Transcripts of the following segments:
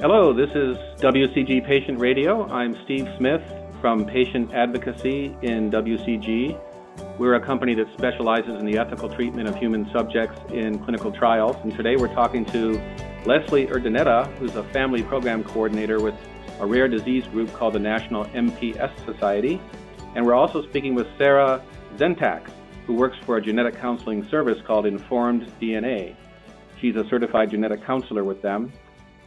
Hello, this is WCG Patient Radio. I'm Steve Smith from Patient Advocacy in WCG. We're a company that specializes in the ethical treatment of human subjects in clinical trials. And today we're talking to Leslie Urdaneta, who's a family program coordinator with a rare disease group called the National MPS Society. And we're also speaking with Sarah Zentak, who works for a genetic counseling service called Informed DNA. She's a certified genetic counselor with them.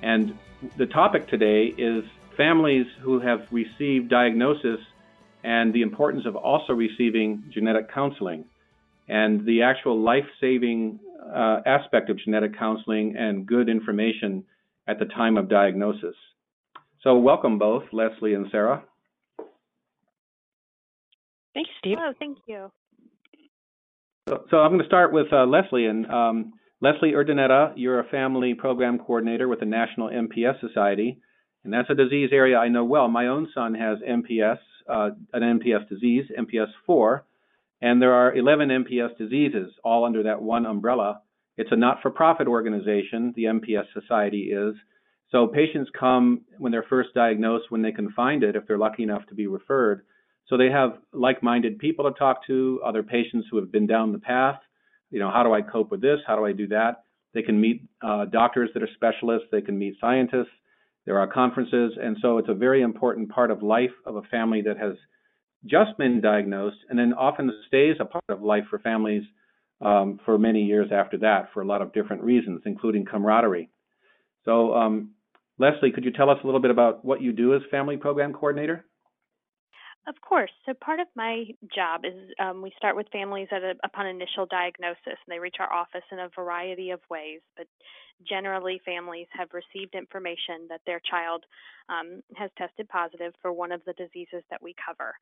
And the topic today is families who have received diagnosis and the importance of also receiving genetic counseling and the actual life saving uh, aspect of genetic counseling and good information at the time of diagnosis. So, welcome both, Leslie and Sarah. Thank you, Steve. Oh, thank you. So, so I'm going to start with uh, Leslie. And um, Leslie Urdaneta, you're a family program coordinator with the National MPS Society, and that's a disease area I know well. My own son has MPS, uh, an MPS disease, MPS 4, and there are 11 MPS diseases, all under that one umbrella. It's a not for profit organization, the MPS Society is. So patients come when they're first diagnosed, when they can find it, if they're lucky enough to be referred. So they have like minded people to talk to, other patients who have been down the path you know, how do I cope with this? How do I do that? They can meet uh, doctors that are specialists. They can meet scientists. There are conferences, and so it's a very important part of life of a family that has just been diagnosed, and then often stays a part of life for families um, for many years after that for a lot of different reasons, including camaraderie. So, um, Leslie, could you tell us a little bit about what you do as family program coordinator? Of course. So part of my job is um, we start with families a, upon initial diagnosis, and they reach our office in a variety of ways. But generally, families have received information that their child um, has tested positive for one of the diseases that we cover,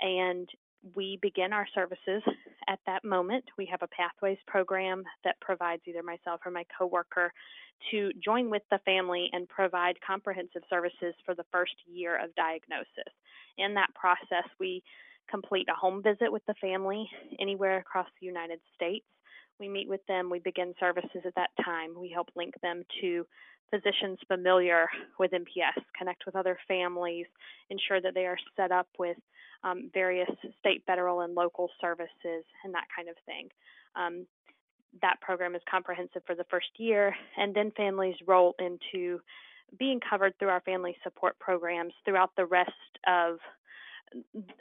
and we begin our services at that moment. We have a pathways program that provides either myself or my coworker to join with the family and provide comprehensive services for the first year of diagnosis. In that process, we complete a home visit with the family anywhere across the United States. We meet with them, we begin services at that time. We help link them to physicians familiar with MPS, connect with other families, ensure that they are set up with um, various state, federal, and local services, and that kind of thing. Um, that program is comprehensive for the first year, and then families roll into being covered through our family support programs throughout the rest of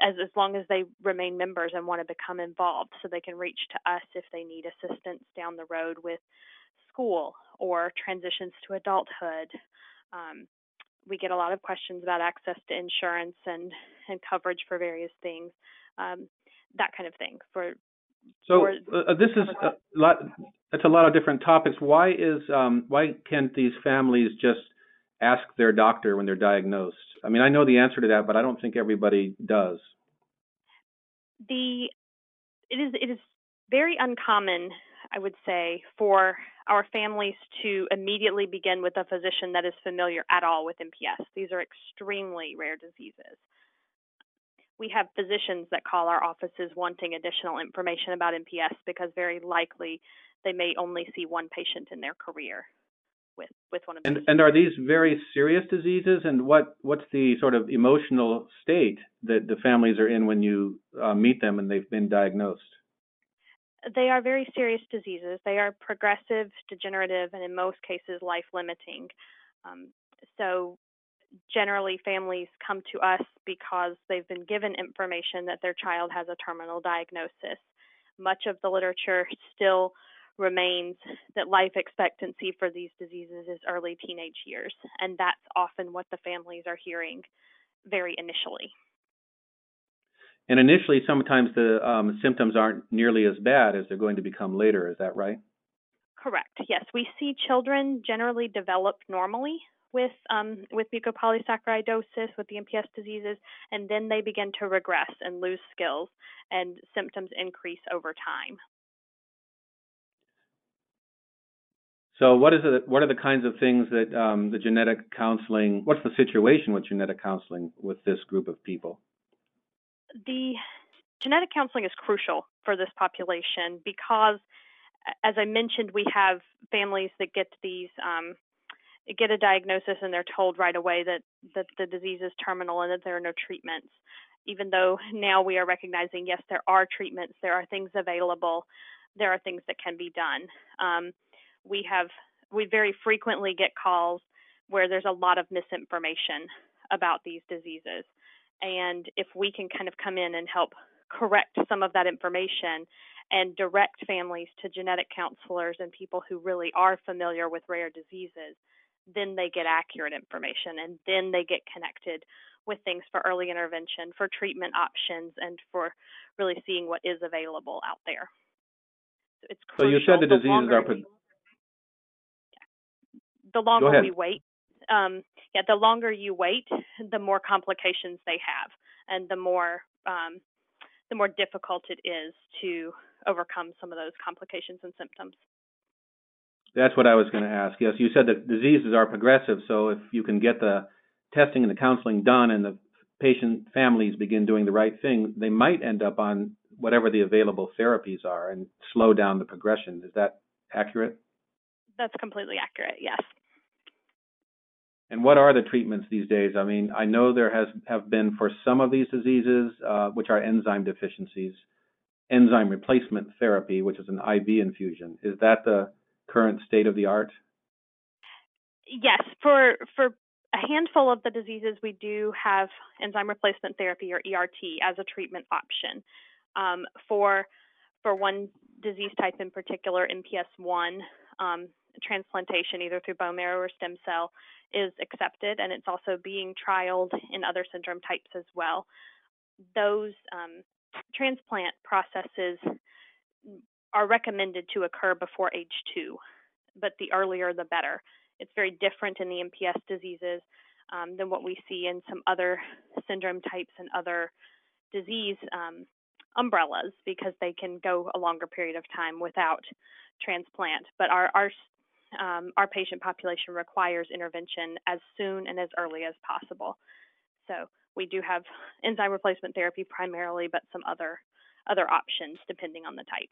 as as long as they remain members and want to become involved so they can reach to us if they need assistance down the road with school or transitions to adulthood um, we get a lot of questions about access to insurance and and coverage for various things um, that kind of thing for so for, uh, this is a lot that's a lot of different topics why is um, why can't these families just ask their doctor when they're diagnosed? I mean, I know the answer to that, but I don't think everybody does. The it is it is very uncommon, I would say, for our families to immediately begin with a physician that is familiar at all with MPS. These are extremely rare diseases. We have physicians that call our offices wanting additional information about MPS because very likely they may only see one patient in their career with with one of and, and are these very serious diseases and what what's the sort of emotional state that the families are in when you uh, meet them and they've been diagnosed they are very serious diseases. They are progressive degenerative and in most cases life limiting um, so generally families come to us because they've been given information that their child has a terminal diagnosis. Much of the literature still remains that life expectancy for these diseases is early teenage years, and that's often what the families are hearing very initially. And initially, sometimes the um, symptoms aren't nearly as bad as they're going to become later. Is that right? Correct. Yes, we see children generally develop normally with um, with mucopolysaccharidosis, with the MPS diseases, and then they begin to regress and lose skills, and symptoms increase over time. So what is it? What are the kinds of things that um, the genetic counseling? What's the situation with genetic counseling with this group of people? The genetic counseling is crucial for this population because, as I mentioned, we have families that get these um, get a diagnosis and they're told right away that, that the disease is terminal and that there are no treatments. Even though now we are recognizing, yes, there are treatments, there are things available, there are things that can be done. Um, we have, we very frequently get calls where there's a lot of misinformation about these diseases. And if we can kind of come in and help correct some of that information and direct families to genetic counselors and people who really are familiar with rare diseases, then they get accurate information and then they get connected with things for early intervention, for treatment options, and for really seeing what is available out there. So it's So you said the crucial. diseases are we- the longer we wait, um, yeah, the longer you wait, the more complications they have, and the more um, the more difficult it is to overcome some of those complications and symptoms. That's what I was going to ask. Yes, you said that diseases are progressive, so if you can get the testing and the counseling done and the patient families begin doing the right thing, they might end up on whatever the available therapies are and slow down the progression. Is that accurate? That's completely accurate. Yes. And what are the treatments these days? I mean, I know there has have been for some of these diseases, uh, which are enzyme deficiencies, enzyme replacement therapy, which is an IV infusion. Is that the current state of the art? Yes, for for a handful of the diseases, we do have enzyme replacement therapy or ERT as a treatment option. Um, for for one disease type in particular, MPS one, um, transplantation either through bone marrow or stem cell is accepted, and it's also being trialed in other syndrome types as well. Those um, transplant processes are recommended to occur before age two, but the earlier the better. It's very different in the MPS diseases um, than what we see in some other syndrome types and other disease um, umbrellas because they can go a longer period of time without transplant. But our our um, our patient population requires intervention as soon and as early as possible. So we do have enzyme replacement therapy primarily, but some other other options depending on the type.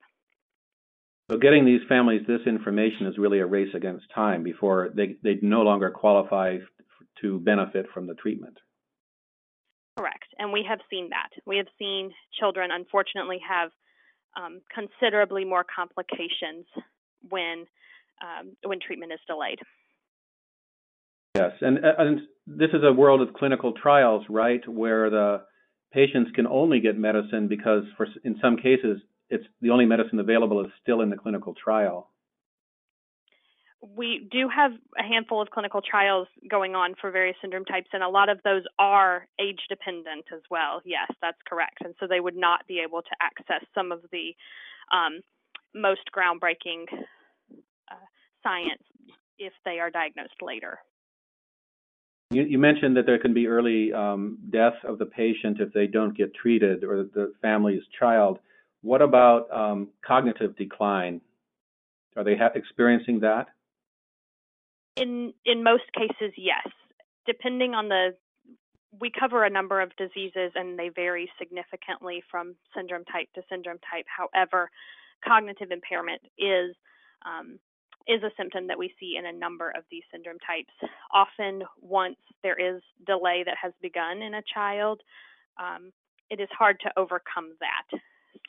So getting these families this information is really a race against time before they, they no longer qualify to benefit from the treatment. Correct. And we have seen that. We have seen children, unfortunately, have um, considerably more complications when um, when treatment is delayed. Yes, and, and this is a world of clinical trials, right, where the patients can only get medicine because, for in some cases, it's the only medicine available is still in the clinical trial. We do have a handful of clinical trials going on for various syndrome types, and a lot of those are age dependent as well. Yes, that's correct. And so they would not be able to access some of the um, most groundbreaking uh, science if they are diagnosed later. You, you mentioned that there can be early um, death of the patient if they don't get treated or the family's child. What about um, cognitive decline? Are they ha- experiencing that? In in most cases, yes. Depending on the we cover a number of diseases and they vary significantly from syndrome type to syndrome type. However, cognitive impairment is um, is a symptom that we see in a number of these syndrome types. Often, once there is delay that has begun in a child, um, it is hard to overcome that.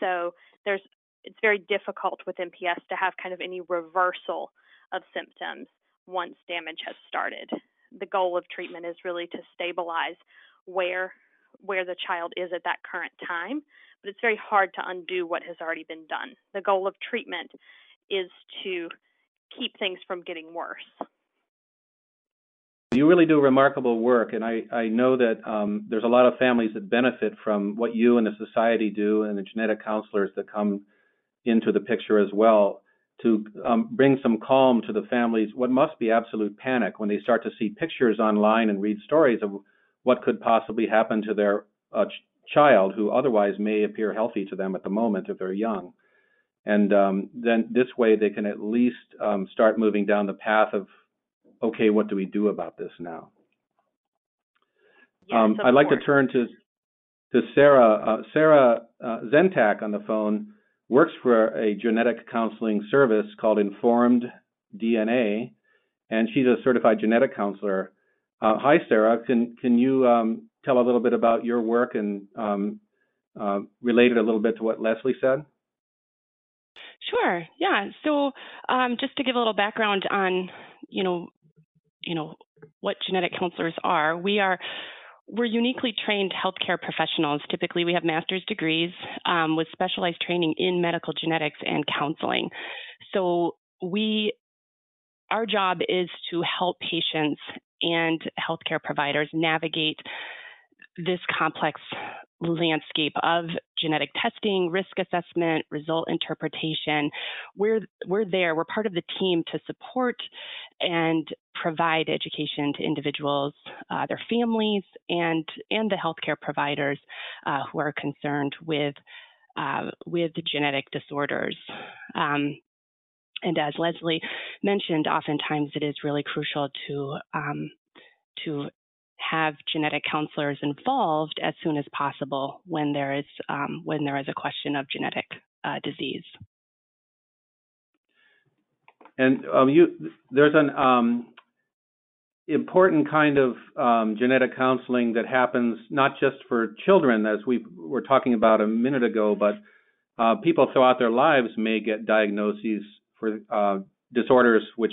So there's it's very difficult with MPS to have kind of any reversal of symptoms once damage has started. The goal of treatment is really to stabilize where where the child is at that current time, but it's very hard to undo what has already been done. The goal of treatment is to keep things from getting worse. You really do remarkable work, and I, I know that um, there's a lot of families that benefit from what you and the society do, and the genetic counselors that come into the picture as well to um, bring some calm to the families. What must be absolute panic when they start to see pictures online and read stories of what could possibly happen to their uh, ch- child who otherwise may appear healthy to them at the moment if they're young. And um, then this way they can at least um, start moving down the path of okay, what do we do about this now? Yes, um, I'd like to turn to to Sarah. Uh, Sarah uh, Zentak on the phone works for a genetic counseling service called Informed DNA, and she's a certified genetic counselor. Uh, hi, Sarah. Can can you um, tell a little bit about your work and um, uh, relate it a little bit to what Leslie said? Sure. Yeah. So, um, just to give a little background on, you know, you know what genetic counselors are, we are we're uniquely trained healthcare professionals. Typically, we have master's degrees um, with specialized training in medical genetics and counseling. So we our job is to help patients and healthcare providers navigate this complex landscape of genetic testing, risk assessment, result interpretation. We're, we're there, we're part of the team to support and provide education to individuals, uh, their families, and, and the healthcare providers uh, who are concerned with, uh, with genetic disorders. Um, and as Leslie mentioned, oftentimes it is really crucial to um, to have genetic counselors involved as soon as possible when there is um, when there is a question of genetic uh, disease. And um, you, there's an um, important kind of um, genetic counseling that happens not just for children, as we were talking about a minute ago, but uh, people throughout their lives may get diagnoses for uh, disorders which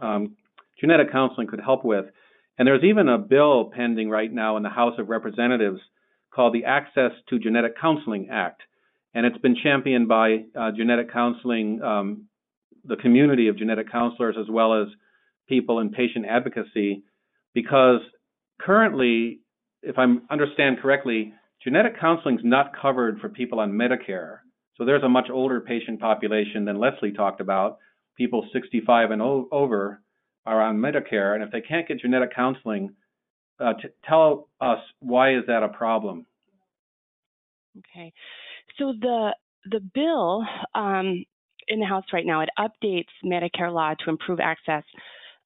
um, genetic counseling could help with. And there's even a bill pending right now in the House of Representatives called the Access to Genetic Counseling Act. And it's been championed by uh, genetic counseling, um, the community of genetic counselors, as well as people in patient advocacy, because currently, if I understand correctly, genetic counseling is not covered for people on Medicare. So there's a much older patient population than Leslie talked about. People 65 and o- over are on Medicare, and if they can't get genetic counseling, uh, t- tell us why is that a problem? Okay, so the the bill um, in the House right now it updates Medicare law to improve access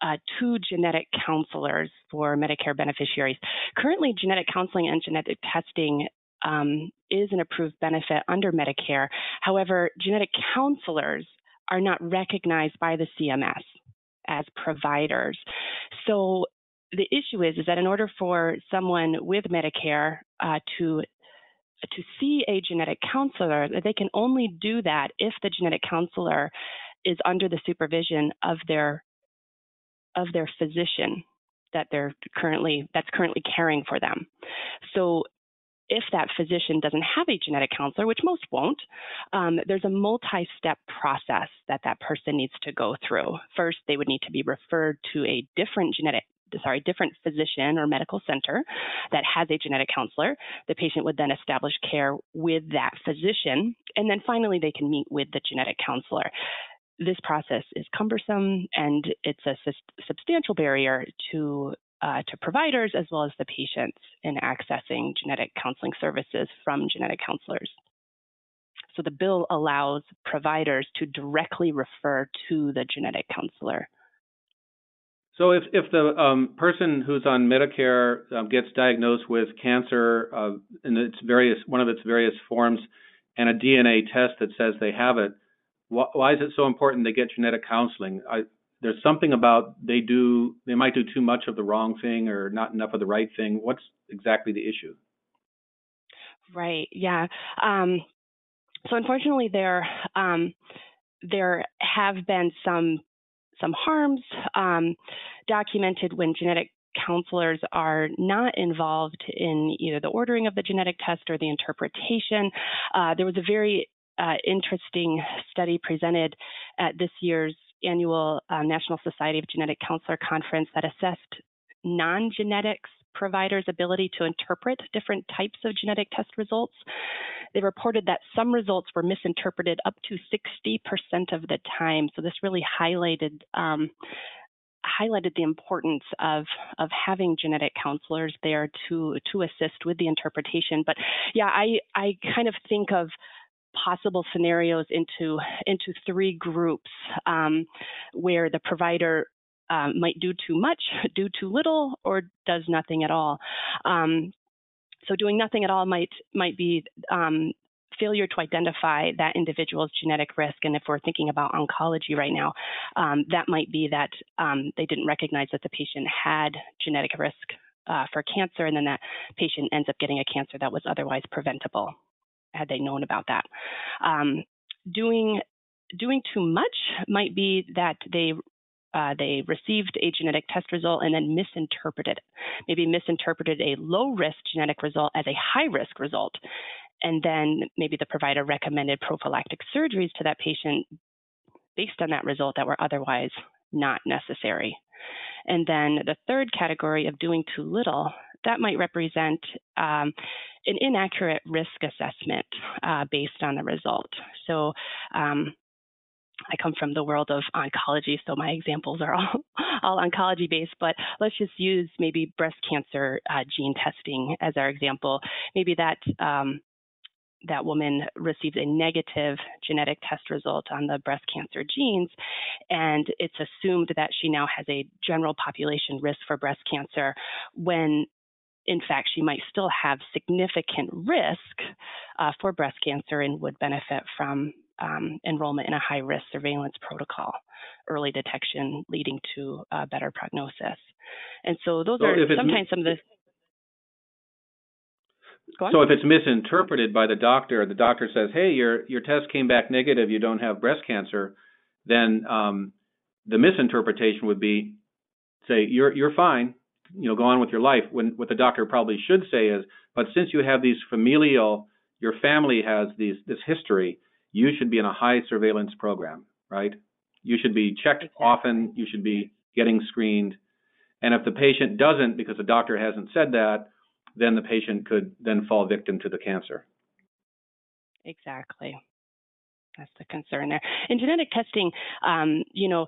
uh, to genetic counselors for Medicare beneficiaries. Currently, genetic counseling and genetic testing um, is an approved benefit under Medicare. However, genetic counselors are not recognized by the CMS as providers. So the issue is, is that in order for someone with Medicare uh, to to see a genetic counselor, they can only do that if the genetic counselor is under the supervision of their of their physician that they're currently that's currently caring for them. So if that physician doesn't have a genetic counselor, which most won't, um, there's a multi step process that that person needs to go through. First, they would need to be referred to a different genetic sorry, different physician or medical center that has a genetic counselor. The patient would then establish care with that physician, and then finally they can meet with the genetic counselor. This process is cumbersome and it's a substantial barrier to uh, to providers as well as the patients in accessing genetic counseling services from genetic counselors. So the bill allows providers to directly refer to the genetic counselor. So if, if the um, person who's on Medicare um, gets diagnosed with cancer uh, in its various one of its various forms and a DNA test that says they have it, wh- why is it so important they get genetic counseling? I, there's something about they do they might do too much of the wrong thing or not enough of the right thing. What's exactly the issue? Right. Yeah. Um, so unfortunately, there um, there have been some some harms um, documented when genetic counselors are not involved in either the ordering of the genetic test or the interpretation. Uh, there was a very uh, interesting study presented at this year's annual uh, National Society of Genetic Counselor conference that assessed non genetics providers' ability to interpret different types of genetic test results. They reported that some results were misinterpreted up to 60% of the time. So this really highlighted um, highlighted the importance of of having genetic counselors there to to assist with the interpretation. But yeah, I I kind of think of possible scenarios into into three groups um, where the provider um, might do too much, do too little, or does nothing at all. Um, so doing nothing at all might might be um, failure to identify that individual's genetic risk. And if we're thinking about oncology right now, um, that might be that um, they didn't recognize that the patient had genetic risk uh, for cancer, and then that patient ends up getting a cancer that was otherwise preventable had they known about that. Um, doing doing too much might be that they uh, they received a genetic test result and then misinterpreted it. Maybe misinterpreted a low risk genetic result as a high risk result. And then maybe the provider recommended prophylactic surgeries to that patient based on that result that were otherwise not necessary. And then the third category of doing too little, that might represent um, an inaccurate risk assessment uh, based on the result. So um, I come from the world of oncology, so my examples are all, all oncology based, but let's just use maybe breast cancer uh, gene testing as our example. Maybe that um, that woman receives a negative genetic test result on the breast cancer genes, and it's assumed that she now has a general population risk for breast cancer when in fact, she might still have significant risk uh, for breast cancer and would benefit from um, enrollment in a high risk surveillance protocol, early detection leading to uh, better prognosis. And so those so are sometimes some of the. So if it's misinterpreted by the doctor, the doctor says, "Hey, your your test came back negative. You don't have breast cancer," then um, the misinterpretation would be, say, "You're you're fine. You know, go on with your life." When what the doctor probably should say is, "But since you have these familial, your family has these this history, you should be in a high surveillance program, right? You should be checked exactly. often. You should be getting screened. And if the patient doesn't, because the doctor hasn't said that, then the patient could then fall victim to the cancer. Exactly. That's the concern there. In genetic testing, um, you know,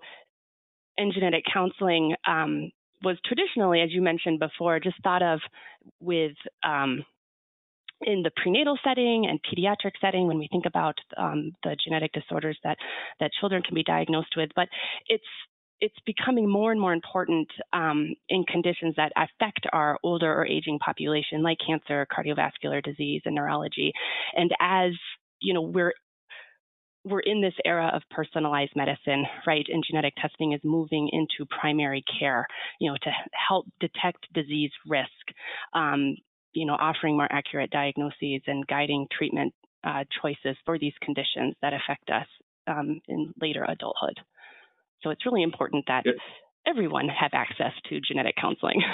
and genetic counseling um, was traditionally, as you mentioned before, just thought of with um, in the prenatal setting and pediatric setting when we think about um, the genetic disorders that that children can be diagnosed with. But it's it's becoming more and more important um, in conditions that affect our older or aging population like cancer cardiovascular disease and neurology. And as you know we're we're in this era of personalized medicine, right? And genetic testing is moving into primary care, you know, to help detect disease risk. Um, you know, offering more accurate diagnoses and guiding treatment uh, choices for these conditions that affect us um, in later adulthood. So it's really important that everyone have access to genetic counseling.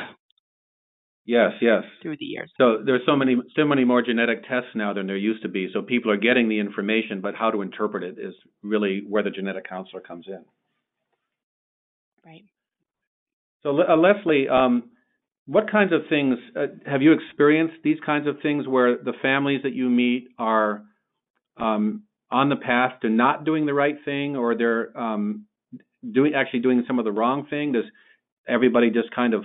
Yes, yes. Through the years. So there's so many so many more genetic tests now than there used to be. So people are getting the information, but how to interpret it is really where the genetic counselor comes in. Right. So uh, Leslie, um, what kinds of things uh, have you experienced these kinds of things where the families that you meet are um, on the path to not doing the right thing or they're um, doing actually doing some of the wrong thing does everybody just kind of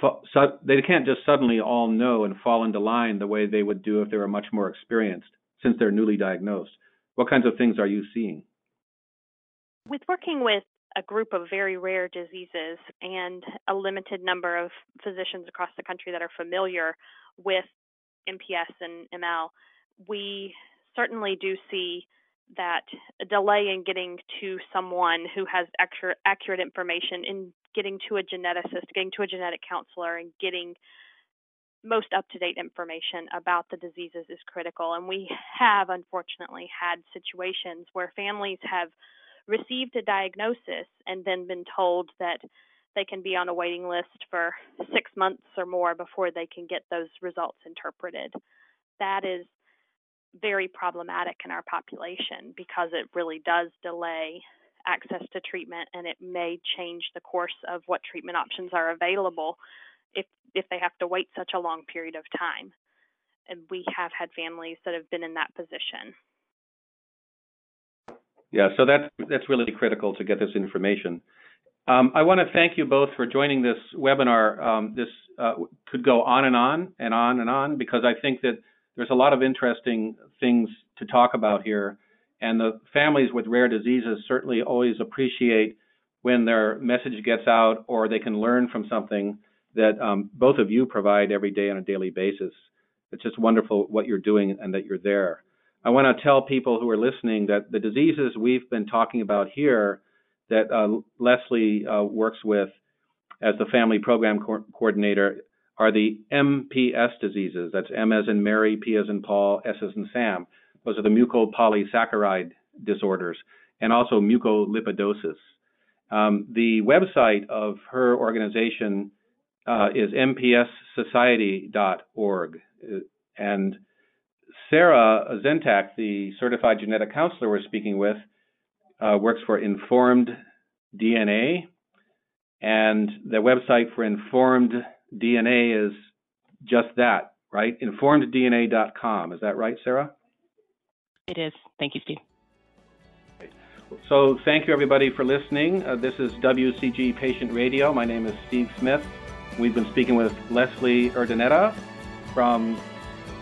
su- they can't just suddenly all know and fall into line the way they would do if they were much more experienced since they're newly diagnosed. What kinds of things are you seeing? With working with a group of very rare diseases and a limited number of physicians across the country that are familiar with MPS and ML, we certainly do see that a delay in getting to someone who has accurate information in getting to a geneticist, getting to a genetic counselor, and getting most up to date information about the diseases is critical. And we have unfortunately had situations where families have received a diagnosis and then been told that they can be on a waiting list for six months or more before they can get those results interpreted. That is very problematic in our population because it really does delay access to treatment and it may change the course of what treatment options are available if if they have to wait such a long period of time. And we have had families that have been in that position. Yeah, so that's that's really critical to get this information. Um, I want to thank you both for joining this webinar. Um, this uh, could go on and on and on and on because I think that there's a lot of interesting things to talk about here, and the families with rare diseases certainly always appreciate when their message gets out or they can learn from something that um, both of you provide every day on a daily basis. It's just wonderful what you're doing and that you're there. I want to tell people who are listening that the diseases we've been talking about here that uh, Leslie uh, works with as the family program co- coordinator are the MPS diseases. That's M as in Mary, P as in Paul, S as in Sam. Those are the mucopolysaccharide disorders and also mucolipidosis. Um, the website of her organization uh, is mpssociety.org. And Sarah Zentak, the certified genetic counselor we're speaking with, uh, works for Informed DNA. And the website for Informed DNA is just that, right? InformedDNA.com. Is that right, Sarah? It is. Thank you, Steve. So thank you everybody for listening. Uh, this is WCG Patient Radio. My name is Steve Smith. We've been speaking with Leslie Urdaneta from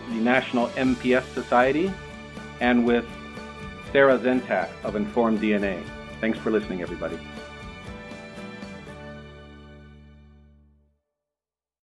the National MPS Society and with Sarah Zentak of Informed DNA. Thanks for listening, everybody.